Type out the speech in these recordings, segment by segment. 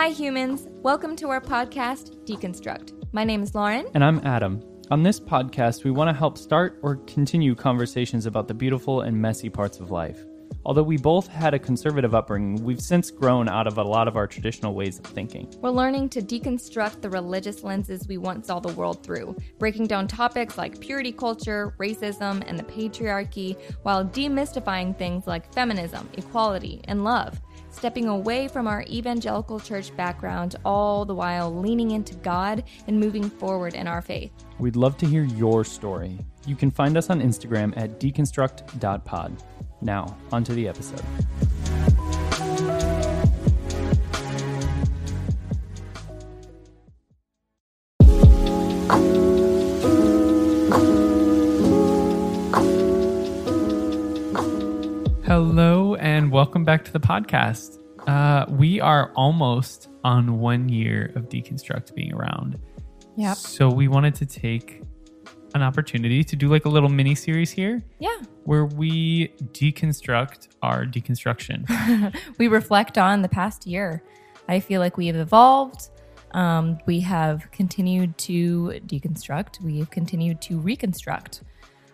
Hi, humans. Welcome to our podcast, Deconstruct. My name is Lauren. And I'm Adam. On this podcast, we want to help start or continue conversations about the beautiful and messy parts of life. Although we both had a conservative upbringing, we've since grown out of a lot of our traditional ways of thinking. We're learning to deconstruct the religious lenses we once saw the world through, breaking down topics like purity culture, racism, and the patriarchy, while demystifying things like feminism, equality, and love. Stepping away from our evangelical church background, all the while leaning into God and moving forward in our faith. We'd love to hear your story. You can find us on Instagram at deconstruct.pod. Now, onto the episode. Hello, and welcome back to the podcast. Uh, we are almost on one year of Deconstruct being around. Yep. So we wanted to take an opportunity to do like a little mini series here Yeah. where we deconstruct our deconstruction. we reflect on the past year. I feel like we have evolved. Um, we have continued to deconstruct. We have continued to reconstruct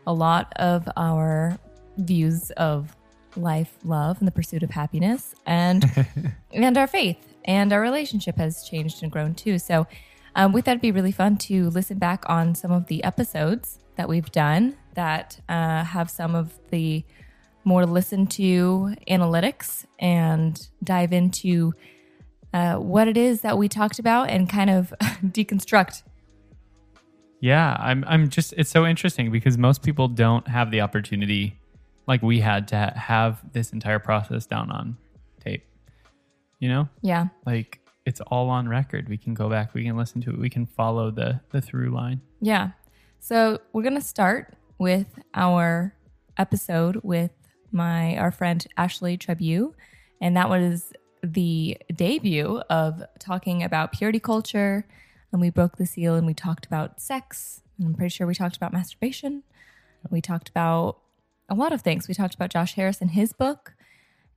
a lot of our views of life, love, and the pursuit of happiness, and and our faith and our relationship has changed and grown too. So um, we thought it'd be really fun to listen back on some of the episodes that we've done that uh, have some of the more listened to analytics and dive into uh, what it is that we talked about and kind of deconstruct. yeah, I'm I'm just it's so interesting because most people don't have the opportunity like we had to ha- have this entire process down on tape. You know? Yeah. Like it's all on record. We can go back, we can listen to it, we can follow the the through line. Yeah. So we're gonna start with our episode with my our friend Ashley Trebu, and that was the debut of talking about purity culture, and we broke the seal and we talked about sex. I'm pretty sure we talked about masturbation. We talked about a lot of things. We talked about Josh Harris and his book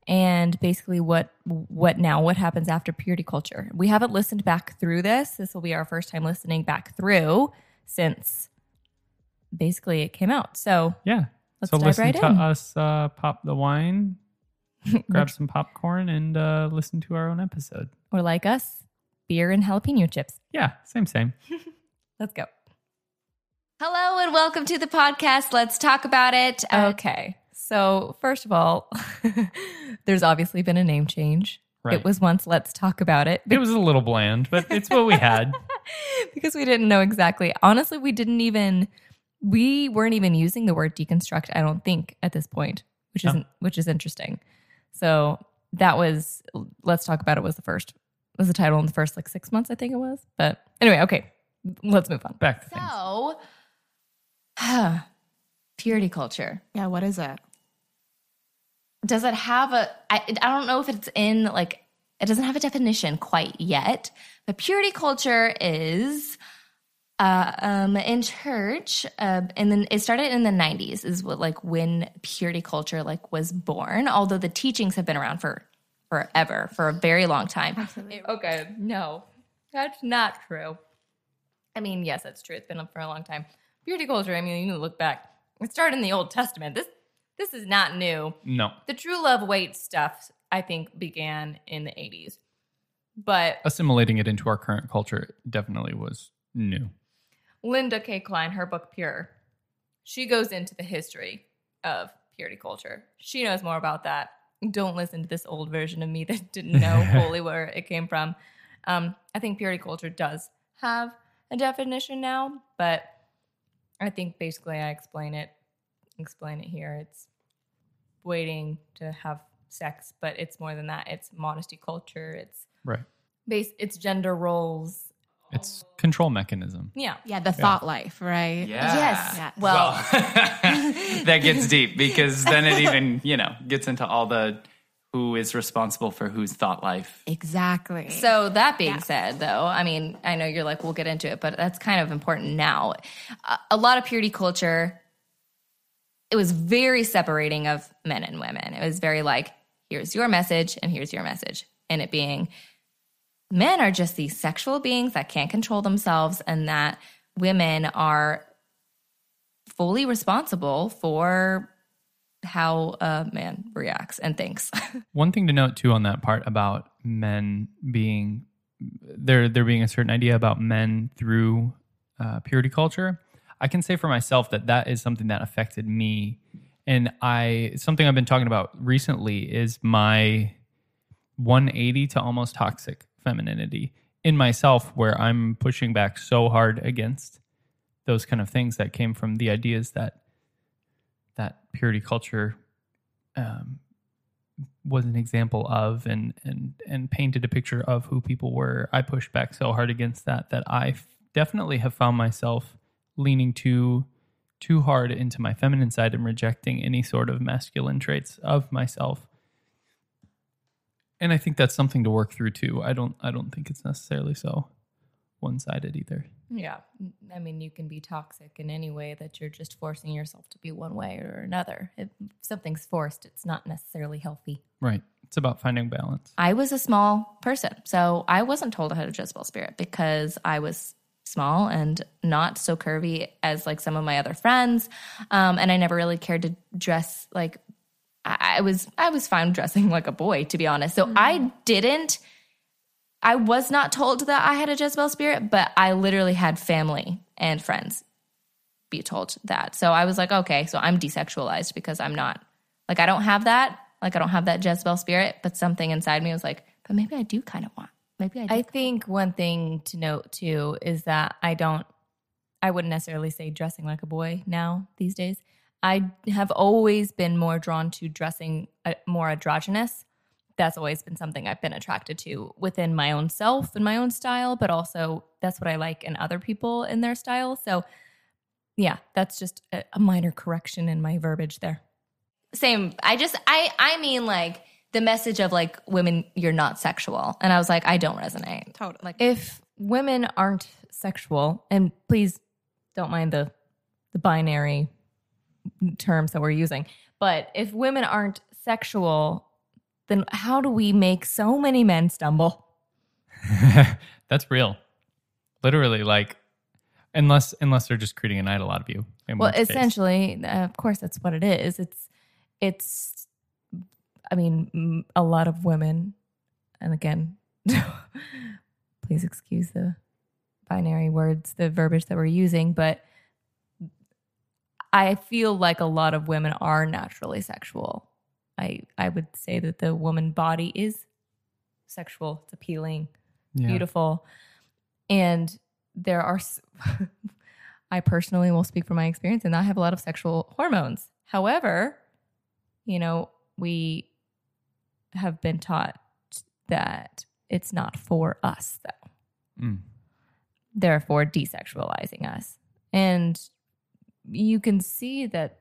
and basically what what now what happens after purity culture. We haven't listened back through this. This will be our first time listening back through since basically it came out. So Yeah. Let's so dive listen right to in. us uh, pop the wine, grab some popcorn, and uh, listen to our own episode. or like us, beer and jalapeno chips. Yeah, same, same. Let's go. Hello and welcome to the podcast. Let's talk about it. Uh, okay. So, first of all, there's obviously been a name change. Right. It was once Let's Talk About It It was a little bland, but it's what we had. because we didn't know exactly. Honestly, we didn't even we weren't even using the word deconstruct, I don't think, at this point, which Oh. isn't which is interesting. So that was let's talk about it was the first was the title in the first like six months, I think it was. But anyway, okay. Let's move on. Back to things. Purity culture. Yeah, what is it? Does it have a I, I don't know if it's in like it doesn't have a definition quite yet, but purity culture is uh, um, in church, uh, and then it started in the '90s. Is what like when purity culture like was born. Although the teachings have been around for forever, for a very long time. Absolutely. Okay, no, that's not true. I mean, yes, that's true. It's been up for a long time. Purity culture. I mean, you look back. It started in the Old Testament. This this is not new. No. The True Love Waits stuff, I think, began in the '80s, but Assimilating it into our current culture definitely was new. Linda Kay Klein, her book Pure, she goes into the history of purity culture. She knows more about that. Don't listen to this old version of me that didn't know fully where it came from. Um, I think purity culture does have a definition now, but I think basically I explain it explain it here. It's waiting to have sex, but it's more than that. It's modesty culture. It's Right. base. It's gender roles. It's control mechanism. Yeah. Yeah, the thought life, right? Yes. Yeah. Well, that gets deep because then it even, you know, gets into all the who is responsible for whose thought life. Exactly. So that being said, though, I mean, I know you're like, we'll get into it, but that's kind of important now. A, a lot of purity culture, it was very separating of men and women. It was very like, here's your message and here's your message, and it being men are just these sexual beings that can't control themselves and that women are fully responsible for how a man reacts and thinks. One thing to note too on that part about men being there, there being a certain idea about men through uh, purity culture. I can say for myself that that is something that affected me, and I something I've been talking about recently is my 180 to almost toxic femininity in myself, where I'm pushing back so hard against those kind of things that came from the ideas that that purity culture um, was an example of and and and painted a picture of who people were. I pushed back so hard against that that I f- definitely have found myself leaning too too hard into my feminine side and rejecting any sort of masculine traits of myself. And I think that's something to work through too. I don't I don't think it's necessarily so one-sided either. yeah. I mean, you can be toxic in any way that you're just forcing yourself to be one way or another. If something's forced, it's not necessarily healthy. Right. It's about finding balance. I was a small person. So I wasn't told I had a Jezebel spirit because I was small and not so curvy as like some of my other friends. Um, and I never really cared to dress like I, I was I was fine dressing like a boy, to be honest. So I didn't I was not told that I had a Jezebel spirit, but I literally had family and friends be told that. So I was like, okay, so I'm desexualized because I'm not like I don't have that. Like I don't have that Jezebel spirit, but something inside me was like, but maybe I do kind of want. Maybe I do. I I, think one thing to note too is that I don't, I wouldn't necessarily say dressing like a boy now these days. I have always been more drawn to dressing uh, more androgynous. That's always been something I've been attracted to within my own self and my own style, but also that's what I like in other people in their style. So, yeah, that's just a, a minor correction in my verbiage there. same. I just I I mean like the message of like women you're not sexual. And I was like I don't resonate. Totally. Like if women aren't sexual, and please don't mind the the binary terms that we're using, but if women aren't sexual, then how do we make so many men stumble? That's real. Literally, like unless unless they're just creating an idol out of you. Well, essentially, uh, of course, that's what it is. It's it's. I mean, a lot of women, and again, please excuse the binary words, the verbiage that we're using, but I feel like a lot of women are naturally sexual. I I would say that the woman body is sexual. It's appealing, Yeah. beautiful, and there are. I personally will speak from my experience, and I have a lot of sexual hormones. However, you know, we have been taught that it's not for us, though Mm. therefore desexualizing us. And you can see that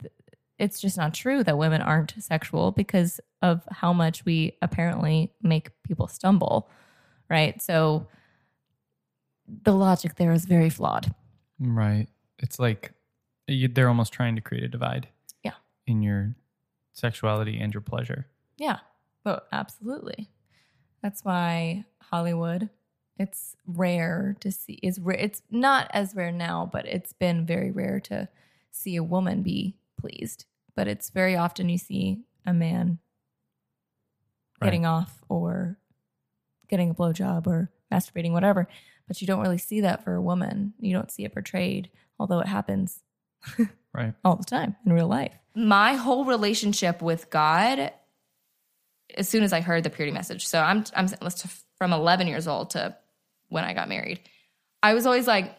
th- it's just not true that women aren't sexual because of how much we apparently make people stumble, right? So the logic there is very flawed. Right. It's like you, they're almost trying to create a divide. Yeah. In your sexuality and your pleasure. Yeah. Oh, absolutely. That's why Hollywood, it's rare to see. Is rare. It's not as rare now, but it's been very rare to see a woman be pleased. But it's very often you see a man Right. getting off or getting a blowjob or masturbating, whatever. But you don't really see that for a woman. You don't see it portrayed, although it happens Right. all the time in real life. my whole relationship with God as soon as I heard the purity message. So I'm I'm from 11 years old to when I got married. I was always like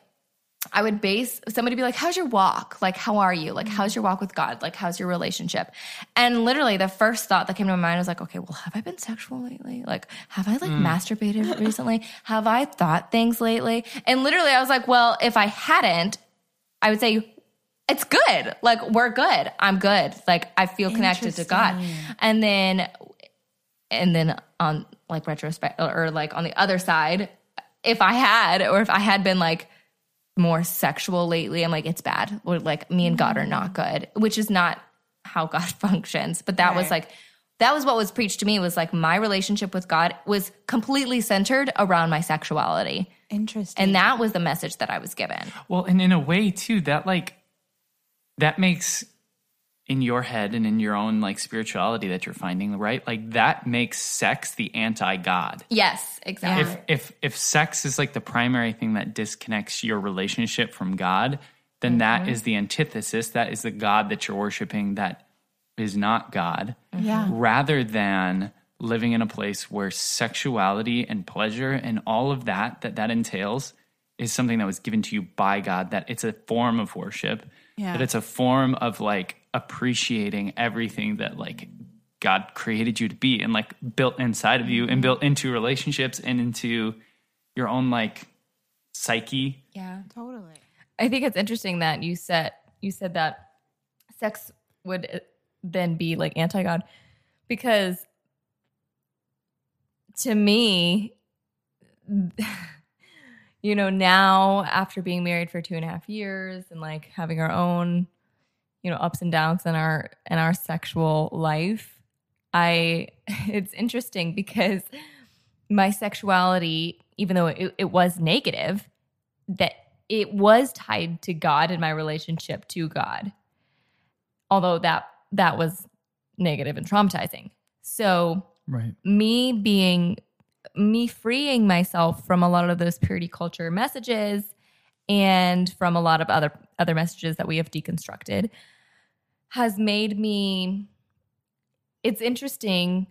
I would base somebody be like, "How's your walk? Like, how are you? Like, how's your walk with God? Like, how's your relationship?" And literally, the first thought that came to my mind was like, "Okay, well, have I been sexual lately? Like, have I like mm. masturbated recently? Have I thought things lately?" And literally, I was like, "Well, if I hadn't, I would say it's good. Like we're good. I'm good. Like I feel connected to God. And then and then on like retrospect or like on the other side, if I had or if I had been like more sexual lately, I'm like it's bad. Or like me and God are not good, which is not how God functions. But that was like that was what was preached to me was like my relationship with God was completely centered around my sexuality. Interesting. And that was the message that I was given. Well, and in a way too, that like that makes in your head and in your own like spirituality that you're finding, right? Like that makes sex the anti-God. Yes, exactly. If if if sex is like the primary thing that disconnects your relationship from God, then that mm-hmm. is the antithesis. That is the God that you're worshiping that is not God. Mm-hmm. yeah. Rather than living in a place where sexuality and pleasure and all of that that that entails is something that was given to you by God that it's a form of worship Yeah. that it's a form of like appreciating everything that like God created you to be and like built inside of you and built into relationships and into your own like psyche. yeah. Totally. I think it's interesting that you said you said that sex would uh, then be like anti God because to me, you know, now after being married for two and a half years and like having our own, you know, ups and downs in our in our sexual life, I it's interesting because my sexuality, even though it, it was negative, that it was tied to God and my relationship to God. Although that that was negative and traumatizing. So Right. me being me freeing myself from a lot of those purity culture messages and from a lot of other other messages that we have deconstructed has made me it's interesting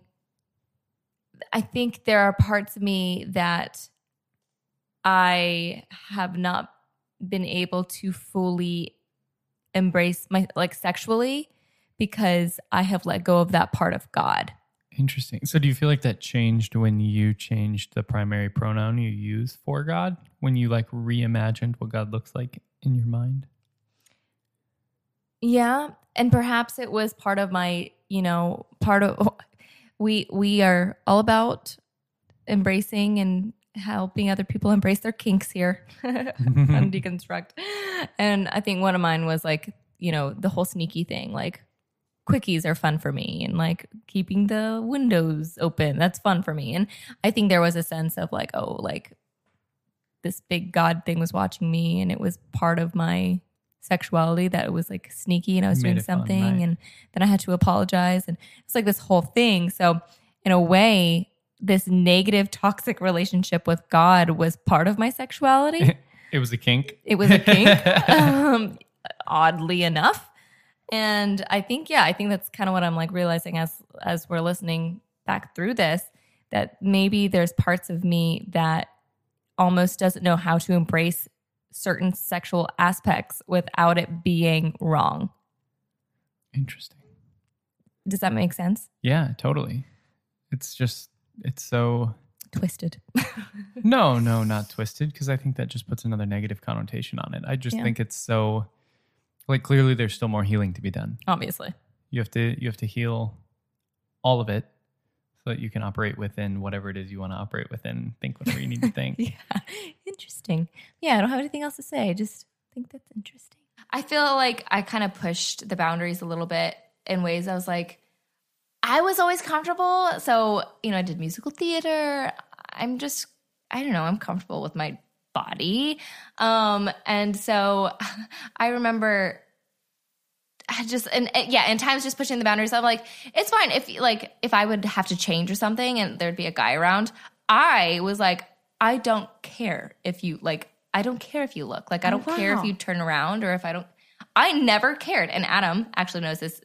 i think there are parts of me that i have not been able to fully embrace my like sexually because i have let go of that part of god Interesting. So, do you feel like that changed when you changed the primary pronoun you use for God? When you like reimagined what God looks like in your mind? Yeah, and perhaps it was part of my, you know, part of we we are all about embracing and helping other people embrace their kinks here and deconstruct. And I think one of mine was like, you know, the whole sneaky thing, like quickies are fun for me and like keeping the windows open. That's fun for me. And I think there was a sense of like, oh, like this big God thing was watching me and it was part of my sexuality that it was like sneaky and I was Made doing fun, something right. and then I had to apologize and it's like this whole thing. So in a way, this negative toxic relationship with God was part of my sexuality. It was a kink. it was a kink, um, oddly enough. And I think, yeah, I think that's kind of what I'm like realizing as as we're listening back through this, that maybe there's parts of me that almost doesn't know how to embrace certain sexual aspects without it being wrong. Interesting. Does that make sense? Yeah, totally. It's just, it's so, Twisted. no, no, not twisted, because I think that just puts another negative connotation on it. I just Yeah. think it's so, like, clearly there's still more healing to be done. Obviously. You have to, you have to heal all of it so that you can operate within whatever it is you want to operate within, think whatever you need to think. Yeah. Interesting. Yeah, I don't have anything else to say. I just think that's interesting. I feel like I kind of pushed the boundaries a little bit in ways I was like, I was always comfortable. So, you know, I did musical theater. I'm just, I don't know, I'm comfortable with my body. Um, and so I remember I just and yeah, and times just pushing the boundaries. I'm like, it's fine if like if I would have to change or something and there'd be a guy around. I was like, I don't care if you like. I don't care if you look like. I don't care if you turn around or if I don't. I never cared. And Adam actually knows this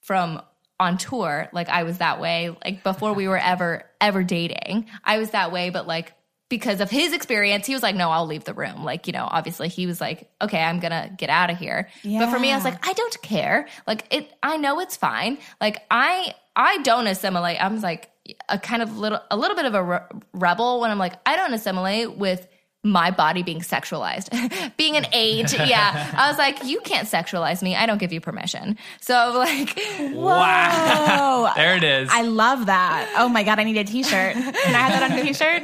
from on tour. Like I was that way. Like before we were ever ever dating, I was that way. But like because of his experience, he was like, "No, I'll leave the room." Like you know, obviously he was like, "Okay, I'm gonna get out of here." But for me, I was like, I don't care. Like it, I know it's fine. Like I, I don't assimilate. I'm like a kind of little, a little bit of a re- rebel when I'm like, I don't assimilate with my body being sexualized, being an age. Yeah, I was like, you can't sexualize me. I don't give you permission. So I'm like, Wow. There it is. I love that. Oh my god, I need a t-shirt. Can I have that on a t-shirt?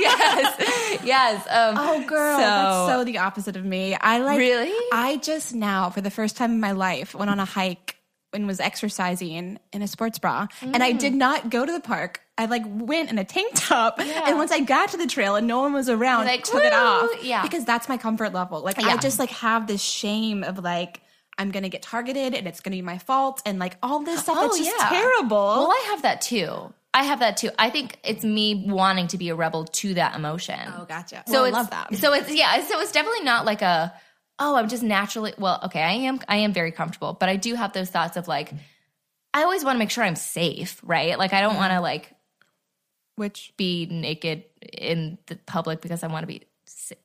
yes, yes. Um, Oh girl, So- that's so the opposite of me. I like Really? I just now, for the first time in my life, went on a hike and was exercising in a sports bra, and I mm. did not go to the park. I like went in a tank top, and once I got to the trail and no one was around, You're like, took it off. Yeah. because that's my comfort level. Like I just like have this shame of like. I'm gonna get targeted and it's gonna be my fault and like all this stuff. Oh, it's just yeah. terrible. Well, I have that too. I have that too. I think it's me wanting to be a rebel to that emotion. oh, gotcha. So So I it's, love that. So it's yeah. So it's definitely not like a oh I'm just naturally well okay I am I am very comfortable, but I do have those thoughts of like I always want to make sure I'm safe, right? Like I don't mm-hmm. want to like Which be naked in the public because I want to be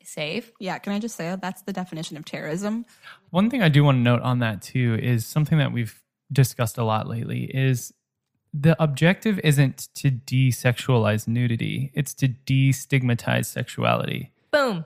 safe. yeah, can I just say that's the definition of terrorism? One thing I do want to note on that too is something that we've discussed a lot lately is the objective isn't to desexualize nudity, it's to destigmatize sexuality. Boom.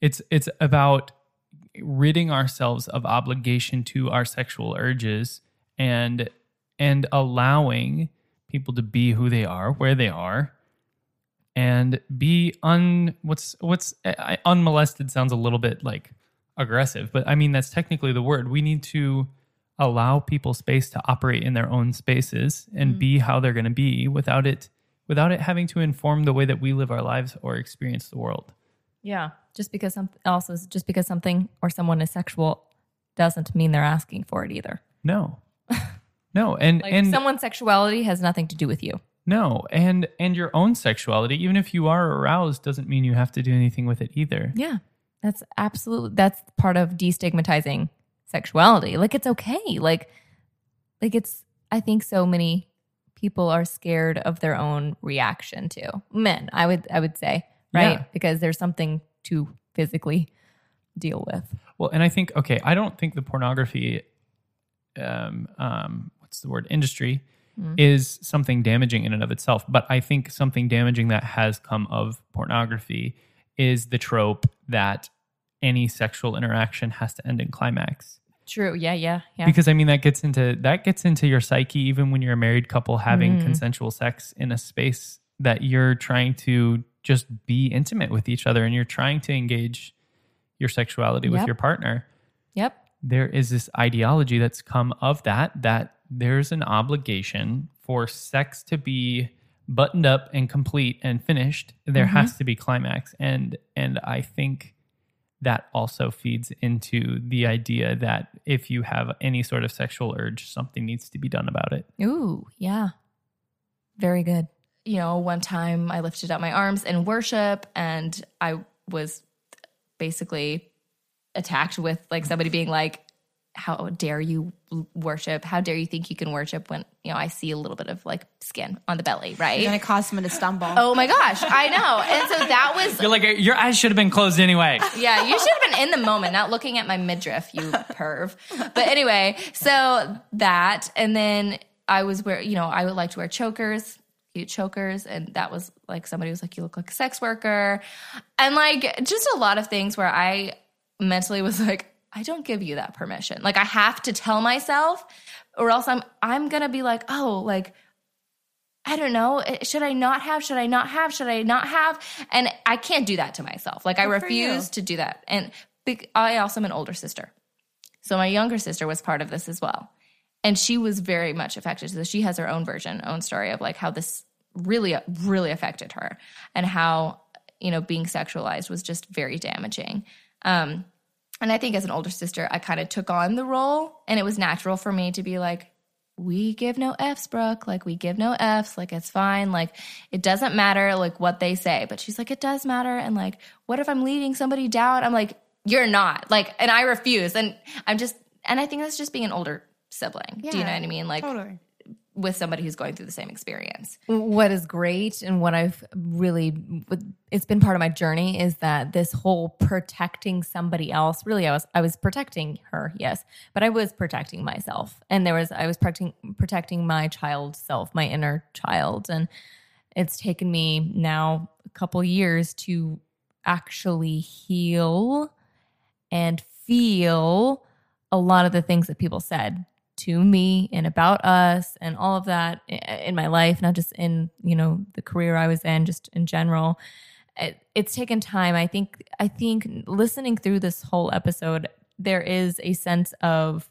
It's it's about ridding ourselves of obligation to our sexual urges and and allowing people to be who they are, where they are, and be un what's what's eh, I, unmolested sounds a little bit like aggressive, but I mean that's technically the word. We need to allow people space to operate in their own spaces and mm-hmm. be how they're going to be without it without it having to inform the way that we live our lives or experience the world. Yeah. Just because some also just because something or someone is sexual doesn't mean they're asking for it either. No. No, and Like and someone's sexuality has nothing to do with you. no, and and your own sexuality, even if you are aroused, doesn't mean you have to do anything with it either. Yeah. That's absolutely that's part of destigmatizing sexuality. Like it's okay. Like like it's I think so many people are scared of their own reaction to. Men, I would I would say, right? Yeah. Because there's something to physically deal with. Well, and I think okay, I don't think the pornography, um, um, what's the word, industry, is something damaging in and of itself. But I think something damaging that has come of pornography is the trope that any sexual interaction has to end in climax. True. Yeah, yeah, yeah. because i mean that gets into that gets into your psyche even when you're a married couple having Mm-hmm. consensual sex in a space that you're trying to just be intimate with each other and you're trying to engage your sexuality with your partner yep. there is this ideology that's come of that that there's an obligation for sex to be buttoned up and complete and finished there Mm-hmm. has to be climax and and i think that also feeds into the idea that if you have any sort of sexual urge something needs to be done about it Ooh, yeah. Very good. You know, one time I lifted up my arms in worship and I was basically attacked with like somebody being like, How dare you worship? How dare you think you can worship when, you know, I see a little bit of like skin on the belly, right? You're gonna cause someone to stumble. oh my gosh, I know. And so that was You're like your eyes should have been closed anyway. yeah, you should have been in the moment, not looking at my midriff, you perv. But anyway, so that, and then I was wear, you know, I would like to wear chokers, cute chokers, and that was like somebody was like, "You look like a sex worker," and like just a lot of things where I mentally was like, I don't give you that permission. Like I have to tell myself, or else I'm I'm gonna be like, oh, like I don't know. eh, Should I not have? Should I not have? Should I not have? And I can't do that to myself. Like I Good you. refuse to do that. And I also am an older sister. So my younger sister was part of this as well. And she was very much affected. So she has her own version, own story of like how this really, really affected her and how, you know, being sexualized was just very damaging. Um, and I think as an older sister, I kind of took on the role and it was natural for me to be like, we give no F's, Brooke. Like, we give no F's. Like, it's fine. Like, it doesn't matter, like, what they say. But she's like, it does matter. And, like, what if I'm leading somebody down? I'm like, you're not. Like, and I refuse. And I'm just, and I think that's just being an older sibling. Do you know what I mean? Like, totally. With somebody who's going through the same experience. What is great and what I've really it's been part of my journey is that this whole protecting somebody else really I was I was protecting her yes but I was protecting myself. And there was I was protecting protecting my child self my inner child. And it's taken me now a couple years to actually heal and feel a lot of the things that people said to me and about us and all of that in my life, not just in, you know, the career I was in, just in general. It, it's taken time. I think, I think listening through this whole episode, there is a sense of,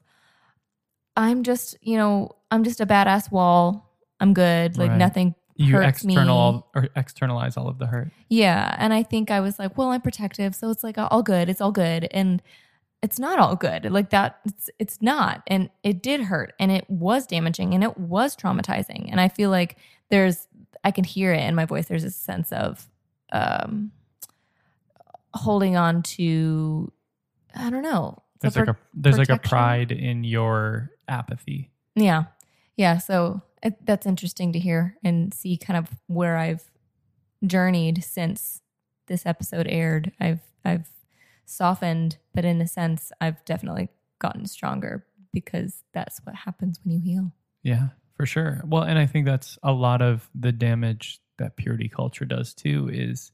I'm just, you know, I'm just a badass wall. I'm good. Like Right. nothing You hurts external me. or externalize all of the hurt. Yeah. And I think I was like, well, I'm protective. So it's like all good. It's all good. And it's not all good. Like that, it's, it's not. And it did hurt and it was damaging and it was traumatizing. And I feel like there's, I can hear it in my voice. There's a sense of um, holding on to, I don't know. There's the like a there's like a pride in your apathy. Yeah. Yeah. So it, that's interesting to hear and see kind of where I've journeyed since this episode aired. I've, I've softened, but in a sense, I've definitely gotten stronger because that's what happens when you heal. Yeah, for sure. Well, and I think that's a lot of the damage that purity culture does too is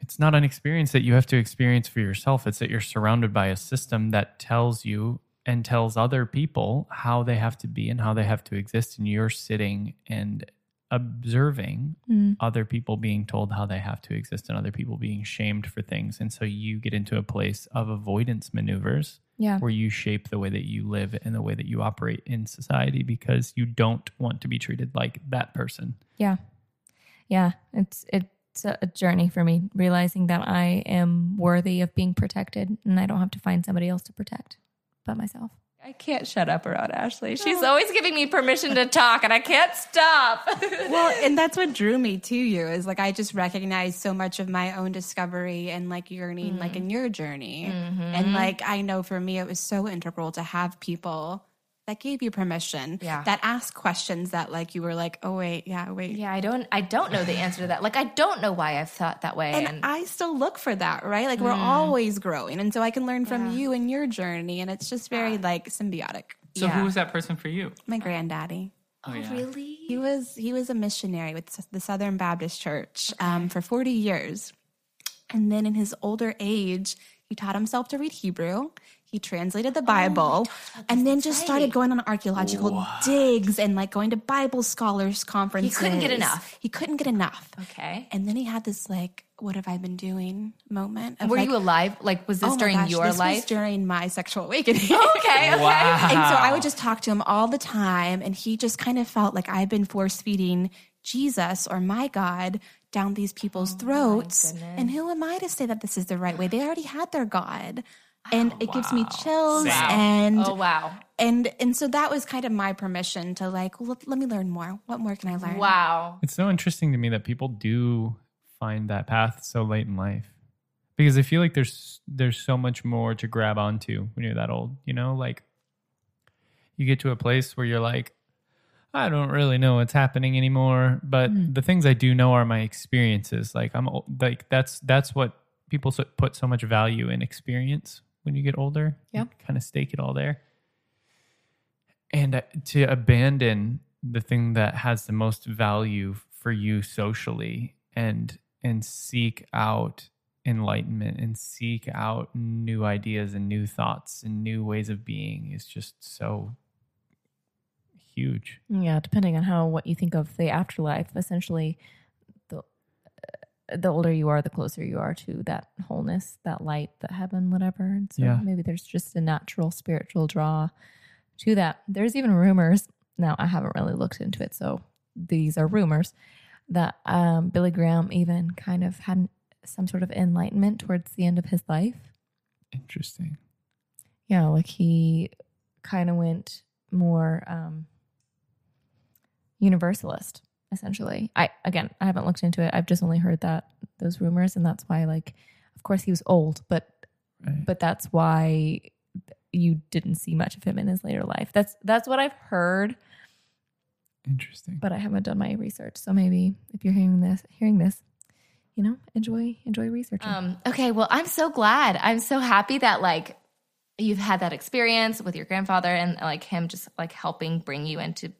it's not an experience that you have to experience for yourself. It's that you're surrounded by a system that tells you and tells other people how they have to be and how they have to exist. And you're sitting and observing Mm. other people being told how they have to exist and other people being shamed for things. And so you get into a place of avoidance maneuvers Yeah. where you shape the way that you live and the way that you operate in society because you don't want to be treated like that person. Yeah. Yeah. It's, it's a a journey for me, realizing that I am worthy of being protected and I don't have to find somebody else to protect but myself. I can't shut up around Ashley. She's always giving me permission to talk and I can't stop. well, and that's what drew me to you is like I just recognized so much of my own discovery and like yearning, like mm. in your journey, mm-hmm. and like I know for me it was so integral to have people that gave you permission, Yeah. that asked questions that like you were like, oh wait, yeah, wait, yeah, I don't I don't know the answer to that. Like I don't know why I've thought that way. And, And, I still look for that, right? Like we're always growing, and so I can learn from you and your journey, and it's just very like symbiotic. So Yeah. who was that person for you? My granddaddy. Oh, yeah. really? He was he was a missionary with the Southern Baptist Church um, for forty years, and then in his older age, he taught himself to read Hebrew. He translated the oh Bible, and then just started going on archaeological digs and like going to Bible scholars conferences. He couldn't get enough. He couldn't get enough. Okay. And then he had this like, "What have I been doing?" moment. Of Were like, you alive? Like was this oh my during gosh, your this was life? during my sexual awakening. okay, okay. And so I would just talk to him all the time. And he just kind of felt like I've been force feeding Jesus or my God down these people's oh throats. And who am I to say that this is the right way? They already had their God. And oh, it gives me chills Wow. and Oh wow. and and so that was kind of my permission to like, well, let, let me learn more. What more can I learn? Wow. It's so interesting to me that people do find that path so late in life. Because I feel like there's there's so much more to grab onto when you're that old, you know? Like you get to a place where you're like I don't really know what's happening anymore, but hmm. the things I do know are my experiences. Like I'm o- like that's that's what people put so much value in experience when you get older. Yeah. kind of stake it all there. And uh, to abandon the thing that has the most value for you socially and and seek out enlightenment and seek out new ideas and new thoughts and new ways of being is just so huge. Yeah, depending on how what you think of the afterlife, essentially, the older you are, the closer you are to that wholeness, that light, that heaven, whatever. And so Yeah. maybe there's just a natural spiritual draw to that. There's even rumors. Now I haven't really looked into it, so these are rumors that um, Billy Graham even kind of had some sort of enlightenment towards the end of his life. Interesting. Yeah, like he kind of went more um universalist essentially. I again, I haven't looked into it. I've just only heard that those rumors and that's why like of course he was old, but Right. but that's why you didn't see much of him in his later life. That's that's what I've heard. Interesting. but I haven't done my research. So maybe if you're hearing this, hearing this, you know, enjoy enjoy researching. Um, okay, well, I'm so glad. I'm so happy that like you've had that experience with your grandfather and like him just like helping bring you into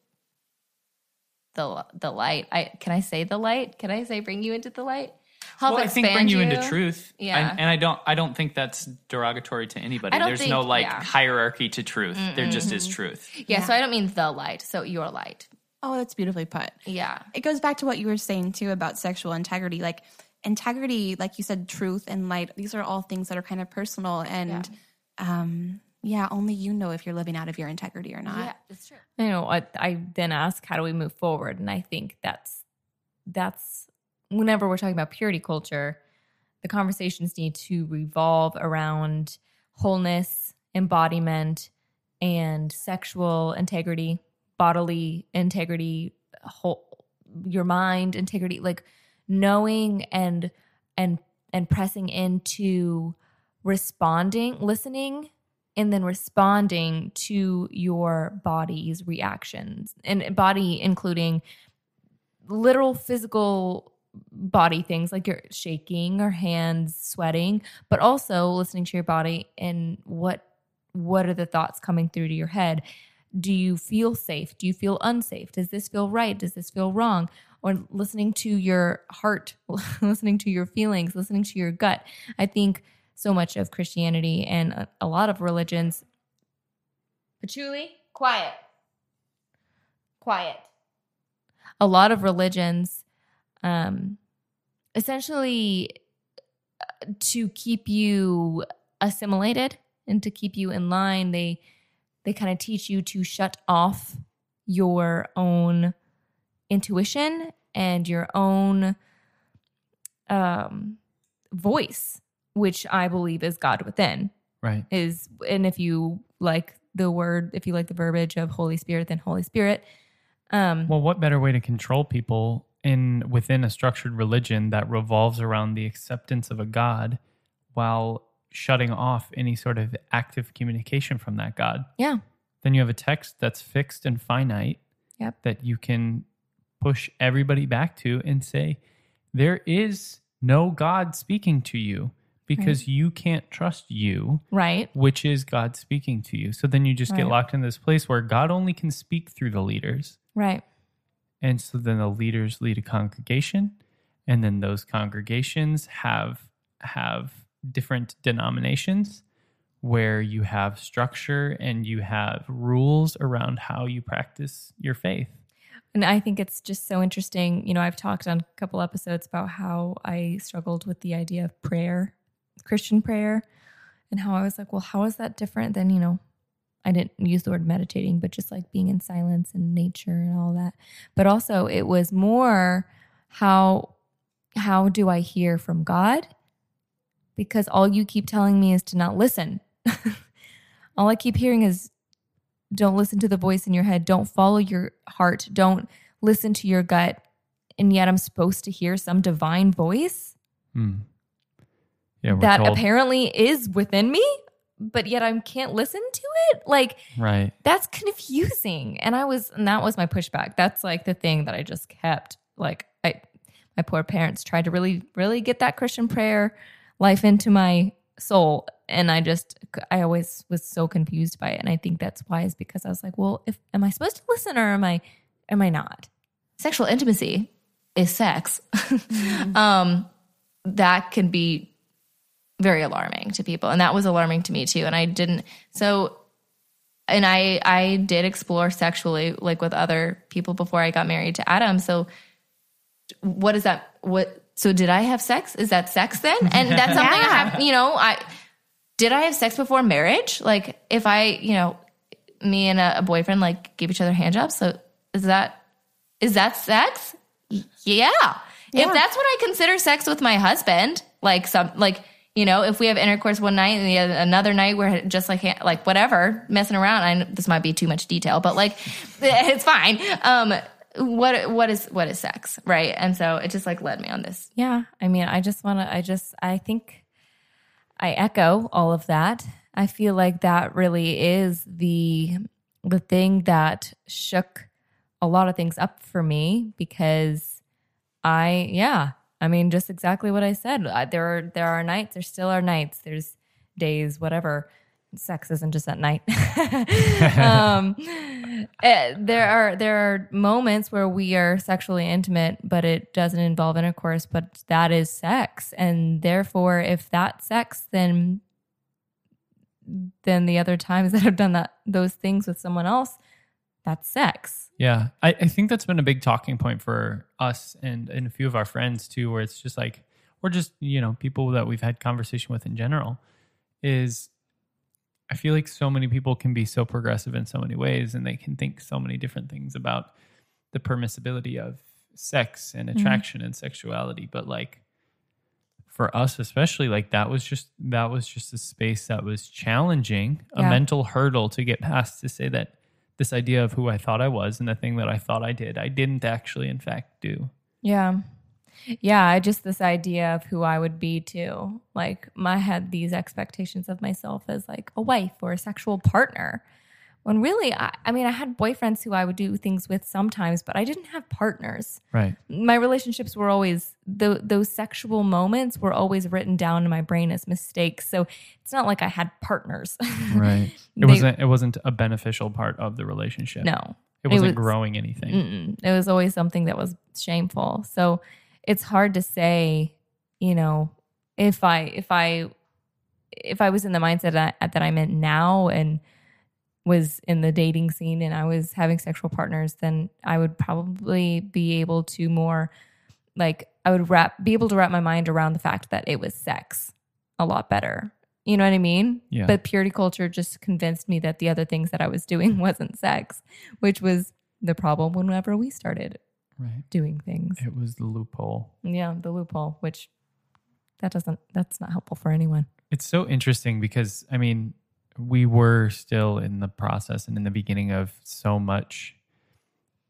the the light. I can I say the light? Can I say bring you into the light? Help well, I think bring expand you, into truth. Yeah. I- and I don't. I don't think that's derogatory to anybody. I don't There's no like yeah. hierarchy to truth. There just is truth. Yeah, so I don't mean the light. So your light. Oh, that's beautifully put. Yeah. It goes back to what you were saying too about sexual integrity. Like integrity, like you said, truth and light, these are all things that are kind of personal and um yeah, only you know if you're living out of your integrity or not. Yeah, it's true. you know, I, I then ask, how do we move forward? And I think that's that's whenever we're talking about purity culture, the conversations need to revolve around wholeness, embodiment, and sexual integrity, bodily integrity, whole, your mind integrity, like knowing and and and pressing into responding, listening and then responding to your body's reactions and body including literal physical body things like you're shaking or hands sweating but also listening to your body and what what are the thoughts coming through to your head? Do you feel safe? Do you feel unsafe? Does this feel right? Does this feel wrong? Or listening to your heart listening to your feelings listening to your gut. I think so much of christianity and a, a lot of religions patchouli Quiet. Quiet. a lot of religions um essentially uh, to keep you assimilated and to keep you in line they they kind of teach you to shut off your own intuition and your own um voice which i believe is god within Right. is and if you like the word if you like the verbiage of holy spirit then holy spirit um Well, what better way to control people in within a structured religion that revolves around the acceptance of a God while shutting off any sort of active communication from that God? yeah Then you have a text that's fixed and finite Yep. that you can push everybody back to and say, there is no God speaking to you because you can't trust you, right which is God speaking to you. So then you just get locked in this place where God only can speak through the leaders. right And so then the leaders lead a congregation, and then those congregations have have different denominations where you have structure and you have rules around how you practice your faith. And I think it's just so interesting. You know, I've talked on a couple episodes about how I struggled with the idea of prayer, Christian prayer, and how I was like, well, how is that different than, you know, I didn't use the word meditating, but just like being in silence and nature and all that. But also it was more how how do I hear from God? Because all you keep telling me is to not listen. all I keep hearing is don't listen to the voice in your head. Don't follow your heart. Don't listen to your gut. And yet I'm supposed to hear some divine voice Hmm. Yeah, that told, apparently is within me, but yet I can't listen to it. Like right. that's confusing. And I was, and that was my pushback. That's like the thing that I just kept. Like I, my poor parents tried to really, really get that Christian prayer life into my soul, and I just, I always was so confused by it. And I think that's why is because I was like, well, if am I supposed to listen or am I, am I not? Sexual intimacy is sex. um, that can be very alarming to people, and that was alarming to me too. And I didn't so. And I I did explore sexually like with other people before I got married to Adam. So what is that? What so did I have sex? Is that sex then? And that's something I have. You know, I did I have sex before marriage? Like if I you know me and a, a boyfriend like give each other hand jobs. So is that is that sex? Y- Yeah. If that's what I consider sex with my husband, like some like you know, if we have intercourse one night and the other, another night we're just like like whatever messing around. I know this might be too much detail, but like it's fine. Um, what what is what is sex, right? And so it just like led me on this. Yeah. I mean, I just want to, I just, I think I echo all of that. I feel like that really is the, the thing that shook a lot of things up for me because I, yeah, I mean, just exactly what I said. I, there are there are nights. There still are nights. There's days, whatever. Sex isn't just at night. um, eh, there are there are moments where we are sexually intimate, but it doesn't involve intercourse. But that is sex, and therefore, if that's sex, then then the other times that I've done that those things with someone else, that's sex. Yeah. I, I think that's been a big talking point for us and, and a few of our friends too, where it's just like, or just, you know, people that we've had conversation with in general, is I feel like so many people can be so progressive in so many ways and they can think so many different things about the permissibility of sex and attraction mm-hmm. and sexuality. But like for us especially, like that was just that was just a space that was challenging, yeah. a mental hurdle to get past to say that this idea of who I thought I was and the thing that I thought I did, I didn't actually, in fact, do. Yeah. Yeah. I Just this idea of who I would be too. Like, I had these expectations of myself as like a wife or a sexual partner. When really, I, I, mean, I had boyfriends who I would do things with sometimes, but I didn't have partners. Right. My relationships were always the, those sexual moments were always written down in my brain as mistakes. So it's not like I had partners. right. It they, wasn't. It wasn't a beneficial part of the relationship. No. It wasn't it was, growing anything. It was always something that was shameful. So it's hard to say, you know, if I if I if I was in the mindset that, that I'm in now and was in the dating scene and I was having sexual partners, then I would probably be able to more like I would wrap be able to wrap my mind around the fact that it was sex a lot better. You know what I mean? Yeah. But purity culture just convinced me that the other things that I was doing wasn't sex, which was the problem whenever we started right. doing things. It was the loophole. Yeah, the loophole, which that doesn't that's not helpful for anyone. It's so interesting because I mean, we were still in the process and in the beginning of so much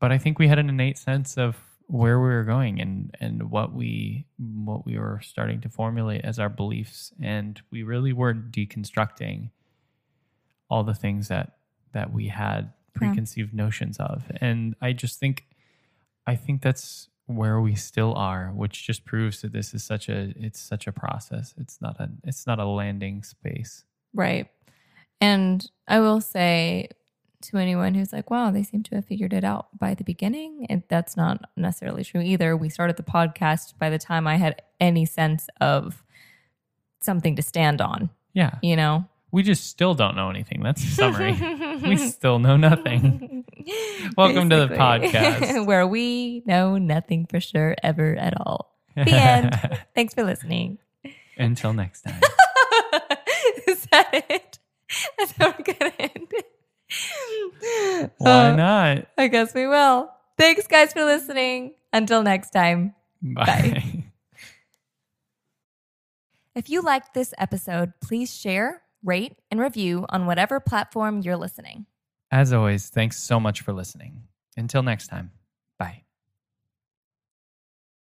but i think we had an innate sense of where we were going and and what we what we were starting to formulate as our beliefs. And we really were deconstructing all the things that that we had preconceived yeah. notions of. And i just think i think that's where we still are which just proves that this is such a it's such a process. It's not a it's not a landing space. Right and I will say to anyone who's like, wow, they seem to have figured it out by the beginning, and that's not necessarily true either. We started the podcast by the time I had any sense of something to stand on. Yeah. You know? We just still don't know anything. That's the summary. we still know nothing. Welcome Basically. to the podcast where we know nothing for sure ever at all. The end. Thanks for listening. Until next time. Is that it? That's how we're gonna end it. Why uh, not? I guess we will. Thanks, guys, for listening. Until next time. Bye. Bye. if you liked this episode, please share, rate, and review on whatever platform you're listening. As always, thanks so much for listening. Until next time.